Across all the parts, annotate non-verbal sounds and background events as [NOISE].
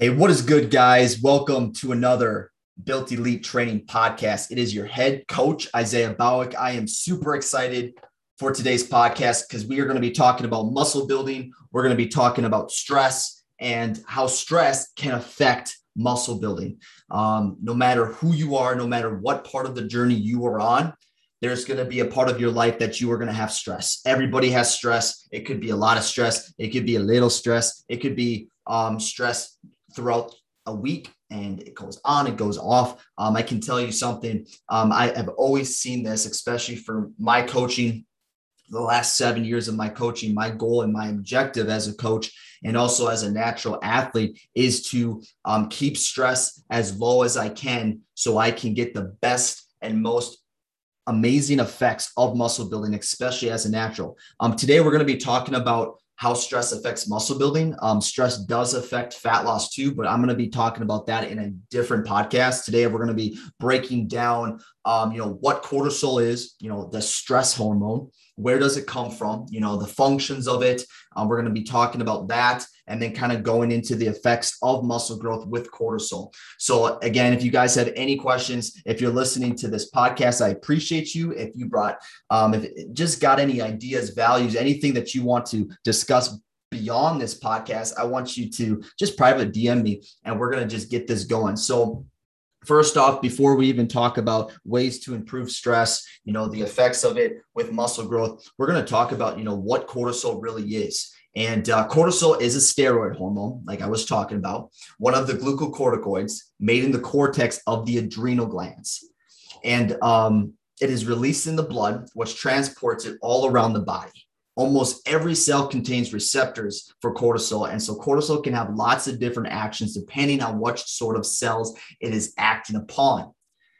Hey, what is good, guys? Welcome to another Built Elite Training Podcast. It is your head coach, Isaiah Bowick. I am super excited for today's podcast because we are going to be talking about muscle building. We're going to be talking about stress and how stress can affect muscle building. Um, no matter who you are, no matter what part of the journey you are on, there's going to be a part of your life that you are going to have stress. Everybody has stress. It could be a lot of stress. It could be a little stress. It could be um, stress throughout a week and it goes on, it goes off. Um, I can tell you something. Um, I have always seen this, especially for my coaching, the last seven years of my coaching. My goal and my objective as a coach and also as a natural athlete is to um, keep stress as low as I can so I can get the best and most amazing effects of muscle building, especially as a natural. Um, today, we're going to be talking about how stress affects muscle building. Um, stress does affect fat loss too, but I'm going to be talking about that in a different podcast. Today, we're going to be breaking down, um, you know, what cortisol is, you know, the stress hormone, where does it come from, you know, the functions of it. Um, we're going to be talking about that and then kind of going into the effects of muscle growth with cortisol. So, again, if you guys have any questions, if you're listening to this podcast, I appreciate you. If you brought, um, if just got any ideas, values, anything that you want to discuss beyond this podcast, I want you to just private DM me and we're going to just get this going. So, First off, before we even talk about ways to improve stress, you know, the effects of it with muscle growth, we're going to talk about, you know, what cortisol really is. And uh, cortisol is a steroid hormone, like I was talking about, one of the glucocorticoids made in the cortex of the adrenal glands. And um, it is released in the blood, which transports it all around the body. Almost every cell contains receptors for cortisol. And so cortisol can have lots of different actions depending on what sort of cells it is acting upon.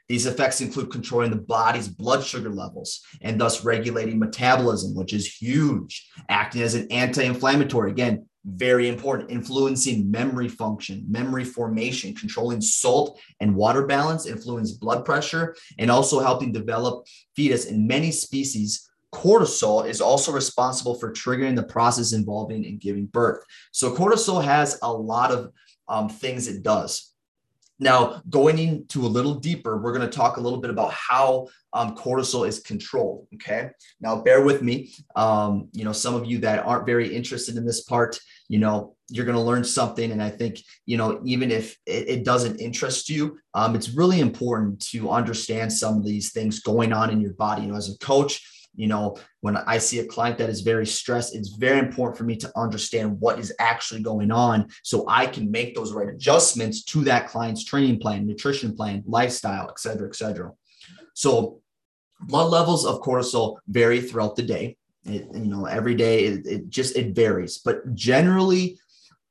These effects include controlling the body's blood sugar levels and thus regulating metabolism, which is huge, acting as an anti inflammatory. Again, very important, influencing memory function, memory formation, controlling salt and water balance, influence blood pressure, and also helping develop fetus in many species. Cortisol is also responsible for triggering the process involving in giving birth. So, cortisol has a lot of um, things it does. Now, going into a little deeper, we're going to talk a little bit about how um, cortisol is controlled. Okay. Now, bear with me. Um, you know, some of you that aren't very interested in this part, you know, you're going to learn something. And I think, you know, even if it, it doesn't interest you, um, it's really important to understand some of these things going on in your body. You know, as a coach, you know when i see a client that is very stressed it's very important for me to understand what is actually going on so i can make those right adjustments to that client's training plan nutrition plan lifestyle et cetera et cetera. So blood levels of cortisol vary throughout the day. It, you know every day it, it just it varies. But generally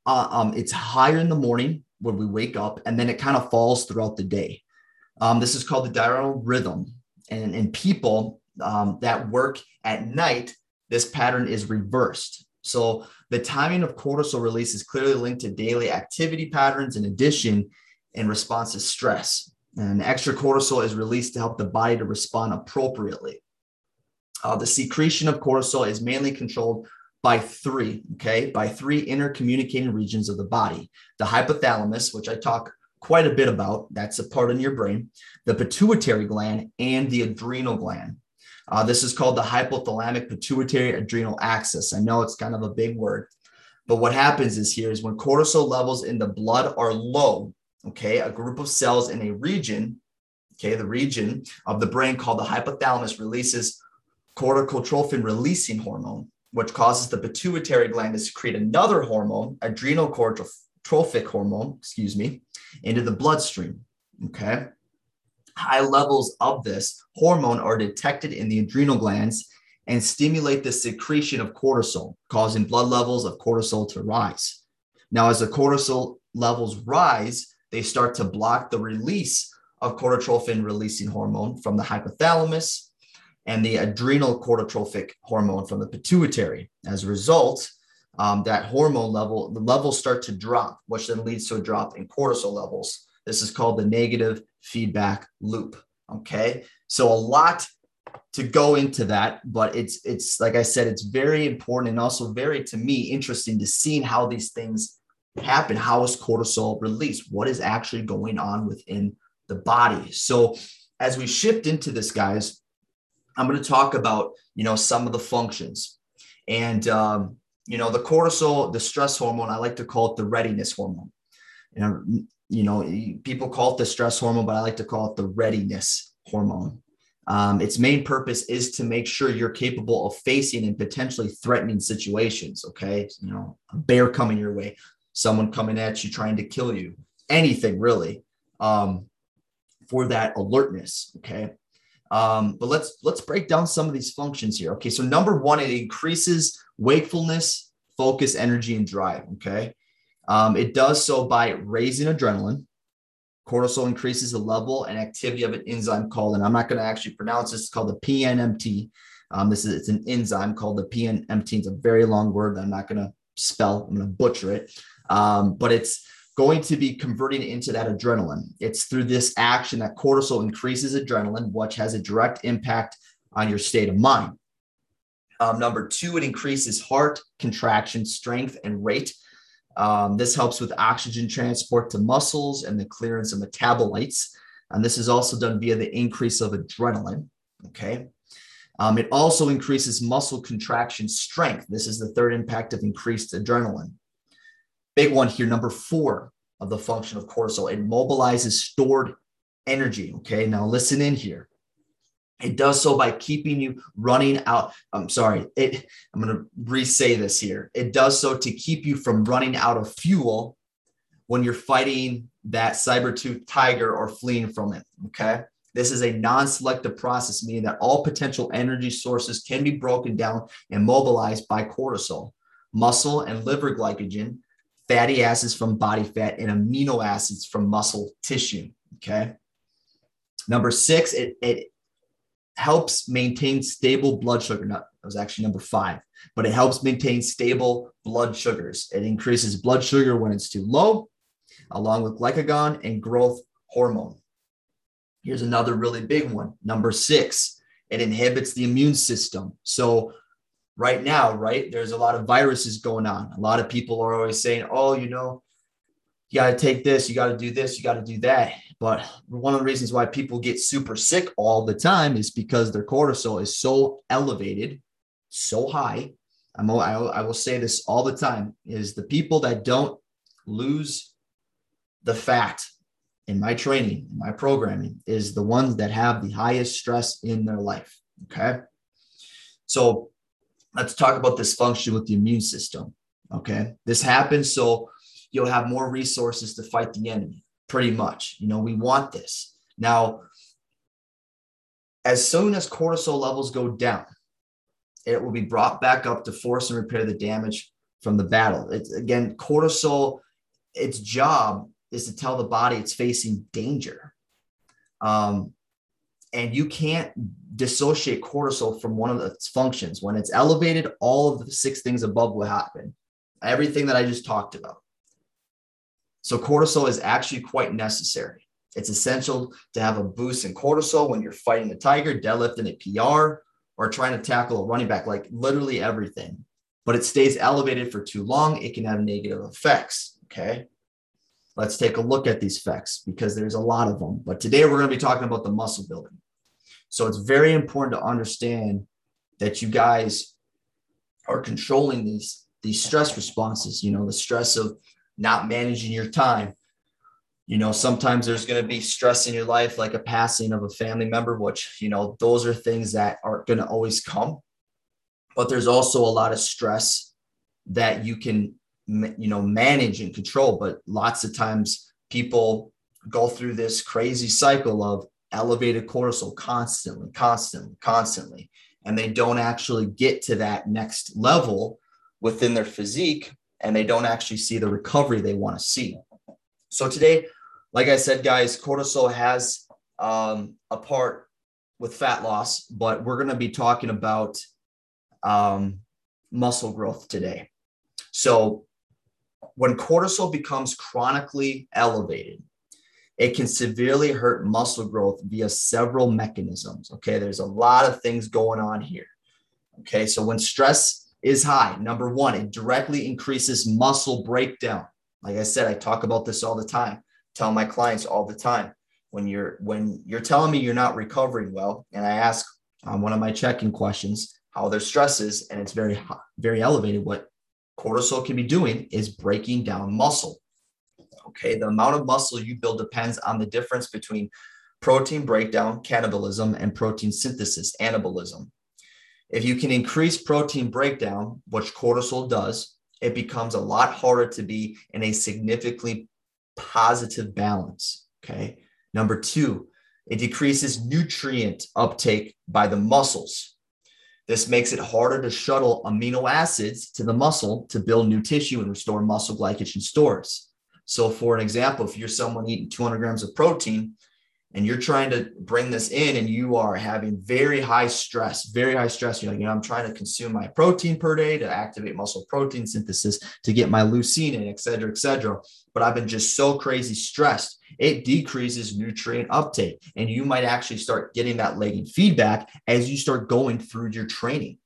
uh, um, it's higher in the morning when we wake up and then it kind of falls throughout the day. Um, this is called the diurnal rhythm. And in people um, that work at night, this pattern is reversed. So the timing of cortisol release is clearly linked to daily activity patterns in addition in response to stress. And extra cortisol is released to help the body to respond appropriately. Uh, the secretion of cortisol is mainly controlled by three, okay, by three intercommunicating regions of the body the hypothalamus, which I talk quite a bit about, that's a part in your brain, the pituitary gland, and the adrenal gland. Uh, this is called the hypothalamic pituitary adrenal axis. I know it's kind of a big word, but what happens is here is when cortisol levels in the blood are low, okay, a group of cells in a region, okay, the region of the brain called the hypothalamus releases corticotrophin releasing hormone, which causes the pituitary gland to secrete another hormone, adrenal corticotrophic hormone, excuse me, into the bloodstream. Okay high levels of this hormone are detected in the adrenal glands and stimulate the secretion of cortisol, causing blood levels of cortisol to rise. Now, as the cortisol levels rise, they start to block the release of corticotrophin releasing hormone from the hypothalamus and the adrenal corticotrophic hormone from the pituitary. As a result, um, that hormone level, the levels start to drop, which then leads to a drop in cortisol levels. This is called the negative feedback loop. Okay. So a lot to go into that, but it's it's like I said, it's very important and also very to me interesting to see how these things happen? How is cortisol released? What is actually going on within the body? So as we shift into this, guys, I'm going to talk about you know some of the functions, and um, you know the cortisol, the stress hormone. I like to call it the readiness hormone. You know, you know, people call it the stress hormone, but I like to call it the readiness hormone. Um, its main purpose is to make sure you're capable of facing and potentially threatening situations. Okay, you know, a bear coming your way, someone coming at you trying to kill you, anything really, um, for that alertness. Okay, um, but let's let's break down some of these functions here. Okay, so number one, it increases wakefulness, focus, energy, and drive. Okay, um, it does so by raising adrenaline. Cortisol increases the level and activity of an enzyme called, and I'm not going to actually pronounce this, it's called the PNMT. Um, this is it's an enzyme called the PNMT. It's a very long word that I'm not going to spell. I'm going to butcher it. Um, but it's going to be converting into that adrenaline. It's through this action that cortisol increases adrenaline, which has a direct impact on your state of mind. Um, number two, it increases heart contraction, strength, and rate. Um, this helps with oxygen transport to muscles and the clearance of metabolites. And this is also done via the increase of adrenaline. Okay. Um, it also increases muscle contraction strength. This is the third impact of increased adrenaline. Big one here, number four of the function of cortisol. It mobilizes stored energy. Okay. Now listen in here. It does so by keeping you running out. I'm sorry. It, I'm going to re-say this here. It does so to keep you from running out of fuel when you're fighting that saber-tooth tiger or fleeing from it. Okay. This is a non-selective process, meaning that all potential energy sources can be broken down and mobilized by cortisol, muscle and liver glycogen, fatty acids from body fat, and amino acids from muscle tissue. Okay. Number six, it, it helps maintain stable blood sugar. No, that was actually number five, but it helps maintain stable blood sugars. It increases blood sugar when it's too low, along with glucagon and growth hormone. Here's another really big one. Number six, it inhibits the immune system. So, right now, right, there's a lot of viruses going on. A lot of people are always saying, oh, you know, you got to take this, you got to do this, you got to do that. But one of the reasons why people get super sick all the time is because their cortisol is so elevated, so high. I'm, I, I will say this all the time is the people that don't lose the fat in my training, in my programming, is the ones that have the highest stress in their life. Okay. So let's talk about this function with the immune system. Okay. This happens so you'll have more resources to fight the enemy pretty much. You know, we want this. Now, as soon as cortisol levels go down, it will be brought back up to force and repair the damage from the battle. It's again, cortisol, its job is to tell the body it's facing danger. Um, and you can't dissociate cortisol from one of its functions. When it's elevated, all of the six things above will happen. Everything that I just talked about. So cortisol is actually quite necessary. It's essential to have a boost in cortisol when you're fighting a tiger, deadlifting a PR, or trying to tackle a running back, like literally everything. But it stays elevated for too long, it can have negative effects. Okay. Let's take a look at these effects because there's a lot of them. But today we're going to be talking about the muscle building. So it's very important to understand that you guys are controlling these these stress responses, you know, the stress of not managing your time. You know, sometimes there's going to be stress in your life, like a passing of a family member, which, you know, those are things that aren't going to always come. But there's also a lot of stress that you can, you know, manage and control. But lots of times people go through this crazy cycle of elevated cortisol constantly, constantly, constantly. And they don't actually get to that next level within their physique and they don't actually see the recovery they want to see. So today, like I said, guys, cortisol has um, a part with fat loss, but we're going to be talking about um, muscle growth today. So when cortisol becomes chronically elevated, it can severely hurt muscle growth via several mechanisms. Okay, there's a lot of things going on here. Okay, so when stress is high. Number one, it directly increases muscle breakdown. Like I said, I talk about this all the time, tell my clients all the time. When you're when you're telling me you're not recovering well, and I ask on one of my check-in questions how their stress is, and it's very very elevated. What cortisol can be doing is breaking down muscle. Okay, the amount of muscle you build depends on the difference between protein breakdown, catabolism, and protein synthesis, anabolism. If you can increase protein breakdown, which cortisol does, it becomes a lot harder to be in a significantly positive balance. Okay. Number two, it decreases nutrient uptake by the muscles. This makes it harder to shuttle amino acids to the muscle to build new tissue and restore muscle glycogen stores. So, for an example, if you're someone eating 200 grams of protein, and you're trying to bring this in and you are having very high stress, very high stress. You're like, you know, I'm trying to consume my protein per day to activate muscle protein synthesis to get my leucine in, et cetera, et cetera. But I've been just so crazy stressed. It decreases nutrient uptake. And you might actually start getting that lagging feedback as you start going through your training.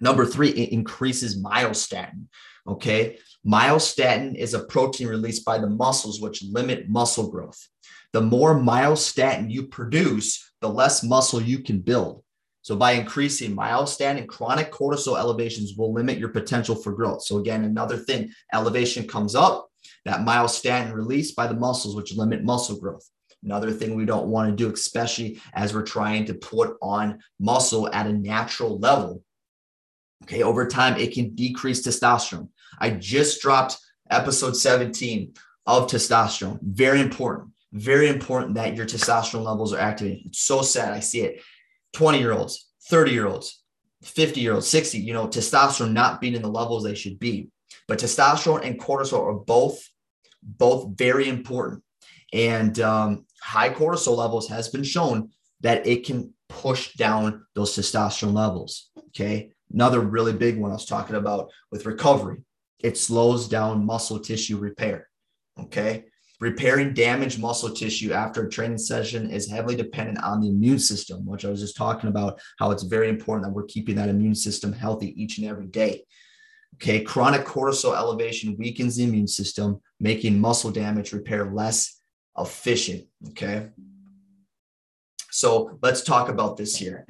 Number three, it increases myostatin. Okay. Myostatin is a protein released by the muscles, which limit muscle growth the more myostatin you produce, the less muscle you can build. So by increasing myostatin, chronic cortisol elevations will limit your potential for growth. So again, another thing, elevation comes up, that myostatin released by the muscles, which limit muscle growth. Another thing we don't want to do, especially as we're trying to put on muscle at a natural level. Okay, over time, it can decrease testosterone. I just dropped episode 17 of testosterone. Very important very important that your testosterone levels are activated. It's so sad. I see it. 20 year olds, 30 year olds, 50 year olds, 60, you know, testosterone not being in the levels they should be. But testosterone and cortisol are both, both very important. And um, high cortisol levels has been shown that it can push down those testosterone levels. Okay. Another really big one I was talking about with recovery, it slows down muscle tissue repair. Okay. Repairing damaged muscle tissue after a training session is heavily dependent on the immune system, which I was just talking about, how it's very important that we're keeping that immune system healthy each and every day. Okay, chronic cortisol elevation weakens the immune system, making muscle damage repair less efficient. Okay. So let's talk about this here.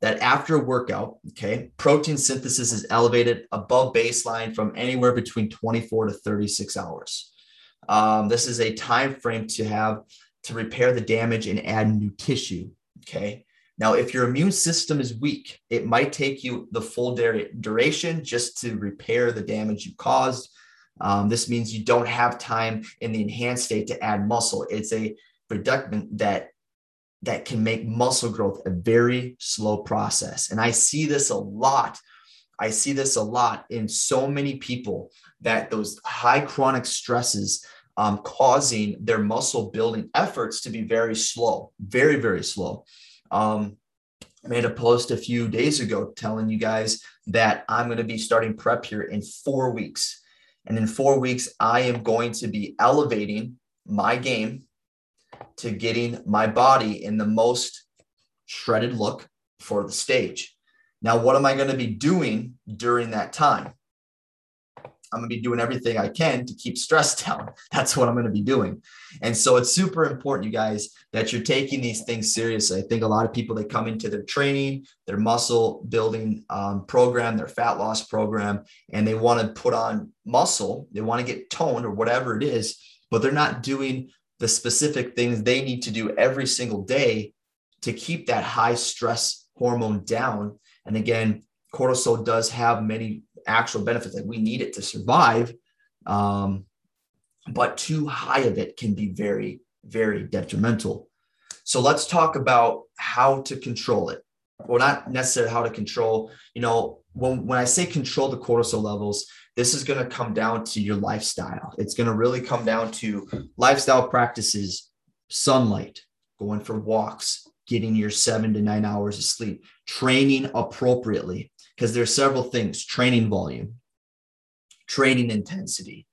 That after a workout, okay, protein synthesis is elevated above baseline from anywhere between 24 to 36 hours. Um, this is a time frame to have to repair the damage and add new tissue. Okay. Now, if your immune system is weak, it might take you the full duration just to repair the damage you caused. Um, this means you don't have time in the enhanced state to add muscle. It's a reductant that that can make muscle growth a very slow process. And I see this a lot. I see this a lot in so many people that those high chronic stresses um, causing their muscle building efforts to be very slow, very, very slow. Um, I made a post a few days ago telling you guys that I'm going to be starting prep here in four weeks. And in four weeks, I am going to be elevating my game to getting my body in the most shredded look for the stage. Now, what am I going to be doing during that time? I'm going to be doing everything I can to keep stress [LAUGHS] down. That's what I'm going to be doing. And so it's super important, you guys, that you're taking these things seriously. I think a lot of people that come into their training, their muscle building um, program, their fat loss program, and they want to put on muscle, they want to get toned or whatever it is, but they're not doing the specific things they need to do every single day to keep that high stress hormone down. And again, cortisol does have many actual benefits. Like we need it to survive. Um, but too high of it can be very, very detrimental. So let's talk about how to control it. Well, not necessarily how to control, you know, when, when I say control the cortisol levels, this is going to come down to your lifestyle. It's going to really come down to lifestyle practices, sunlight, going for walks, getting your seven to nine hours of sleep, training appropriately because there's several things training volume, training intensity,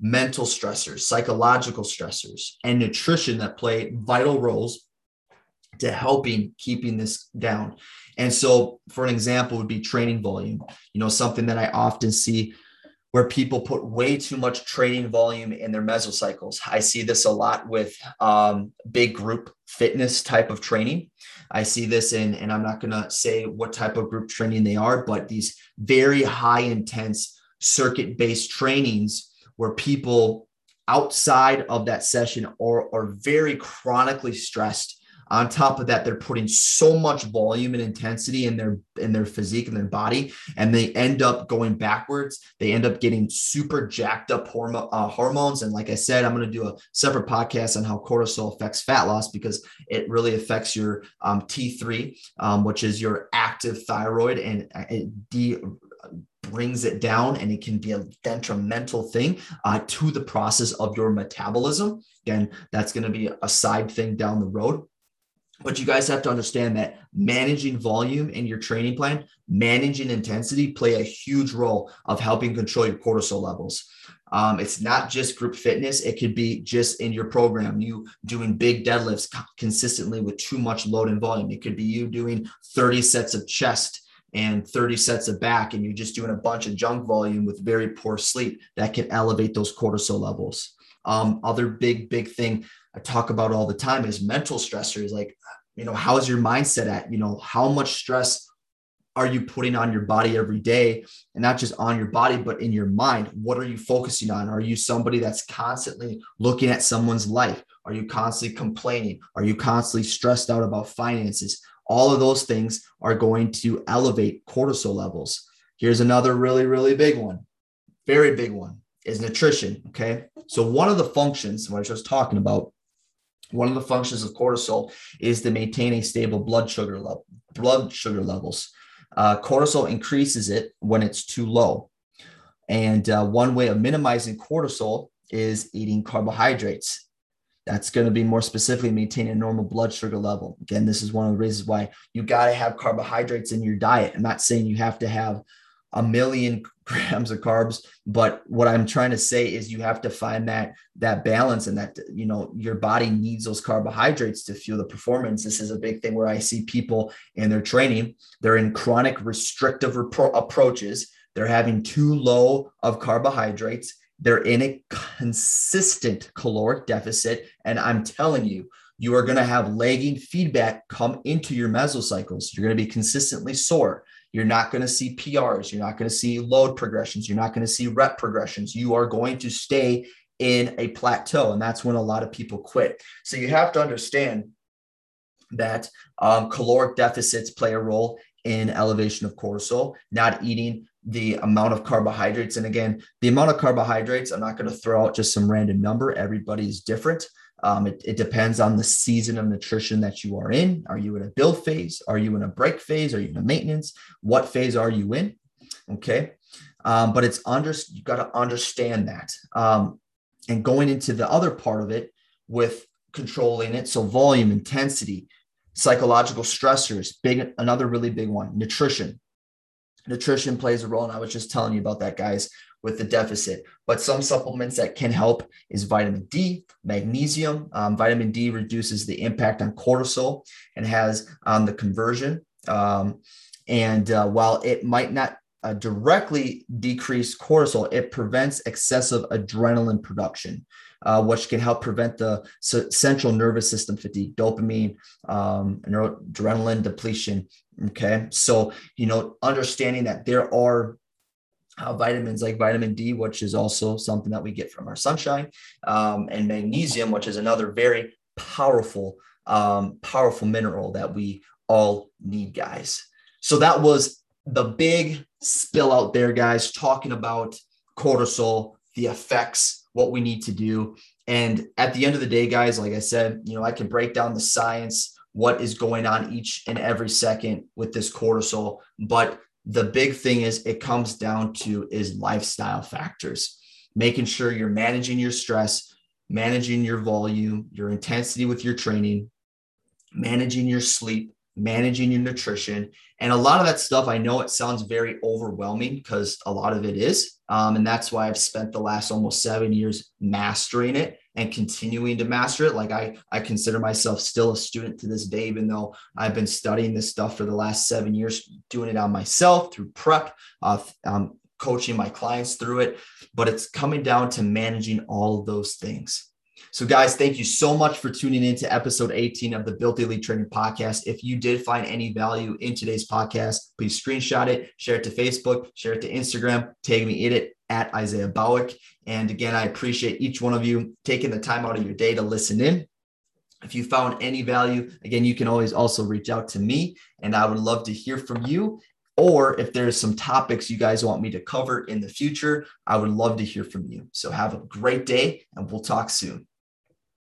mental stressors, psychological stressors, and nutrition that play vital roles to helping keeping this down. And so, for an example, would be training volume. You know, something that I often see where people put way too much training volume in their mesocycles. I see this a lot with um, big group fitness type of training. I see this in, and I'm not going to say what type of group training they are, but these very high intense circuit based trainings where people outside of that session are, are very chronically stressed on top of that, they're putting so much volume and intensity in their in their physique and their body, and they end up going backwards. They end up getting super jacked up hormo- uh, hormones. And like I said, I'm going to do a separate podcast on how cortisol affects fat loss because it really affects your um, T3, um, which is your active thyroid, and uh, it de- brings it down and it can be a detrimental thing uh, to the process of your metabolism. Again, that's going to be a side thing down the road. But you guys have to understand that managing volume in your training plan, managing intensity play a huge role of helping control your cortisol levels. Um, it's not just group fitness. It could be just in your program, you doing big deadlifts consistently with too much load and volume. It could be you doing 30 sets of chest and 30 sets of back, and you're just doing a bunch of junk volume with very poor sleep that can elevate those cortisol levels. Um, other big, big thing I talk about all the time is mental stressors. Like, you know, how's your mindset at? You know, how much stress are you putting on your body every day? And not just on your body, but in your mind. What are you focusing on? Are you somebody that's constantly looking at someone's life? Are you constantly complaining? Are you constantly stressed out about finances? All of those things are going to elevate cortisol levels. Here's another really, really big one, very big one is nutrition. Okay. So, one of the functions, what I was just talking about, one of the functions of cortisol is to maintain a stable blood sugar level, blood sugar levels. Uh, cortisol increases it when it's too low. And uh, one way of minimizing cortisol is eating carbohydrates. That's going to be more specifically maintaining a normal blood sugar level. Again, this is one of the reasons why you got to have carbohydrates in your diet. I'm not saying you have to have a million [LAUGHS] grams of carbs. But what i'm trying to say is you have to find that that balance and that you know your body needs those carbohydrates to fuel the performance. This is a big thing where i see people in their training they're in chronic restrictive repro- approaches. They're having too low of carbohydrates. They're in a consistent caloric deficit. And i'm telling you you are going to have lagging feedback come into your mesocycles you're going to be consistently sore you're not going to see PRs. You're not going to see load progressions. You're not going to see rep progressions. You are going to stay in a plateau. And that's when a lot of people quit. So you have to understand that um, caloric deficits play a role in elevation of cortisol, not eating the amount of carbohydrates. And again, the amount of carbohydrates, I'm not going to throw out just some random number. Everybody is different. Um, it, it, depends on the season of nutrition that you are in. Are you in a build phase? Are you in a break phase? Are you in a maintenance? What phase are you in? Okay. Um, but it's under, you got to understand that. Um, and going into the other part of it with controlling it. So volume, intensity, psychological stressors, big, another really big one, nutrition. Nutrition plays a role. And I was just telling you about that, guys with the deficit. But some supplements that can help is vitamin D, magnesium. Um, vitamin D reduces the impact on cortisol and has on the conversion. Um, and uh, while it might not uh, directly decrease cortisol, it prevents excessive adrenaline production, uh, which can help prevent the central nervous system fatigue, dopamine, um, adrenaline depletion. Okay. So, you know, understanding that there are uh, vitamins like vitamin D, which is also something that we get from our sunshine, um, and magnesium, which is another very powerful, um, powerful mineral that we all need, guys. So that was the big spill out there, guys, talking about cortisol, the effects, what we need to do. And at the end of the day, guys, like I said, you know, I can break down the science, what is going on each and every second with this cortisol, but the big thing is it comes down to is lifestyle factors making sure you're managing your stress managing your volume your intensity with your training managing your sleep managing your nutrition. And a lot of that stuff i know it sounds very overwhelming because a lot of it is um, and that's why i've spent the last almost seven years mastering it and continuing to master it. Like I, I consider myself still a student to this day, even though I've been studying this stuff for the last seven years, doing it on myself through prep, uh, um, coaching my clients through it, but it's coming down to managing all of those things. So, guys, thank you so much for tuning in to episode 18 of the Built Elite Training Podcast. If you did find any value in today's podcast, please screenshot it, share it to Facebook, share it to Instagram, tag me in it at Isaiah Bowick. And again, I appreciate each one of you taking the time out of your day to listen in. If you found any value, again, you can always also reach out to me and I would love to hear from you. Or if there's some topics you guys want me to cover in the future, I would love to hear from you. So have a great day and we'll talk soon.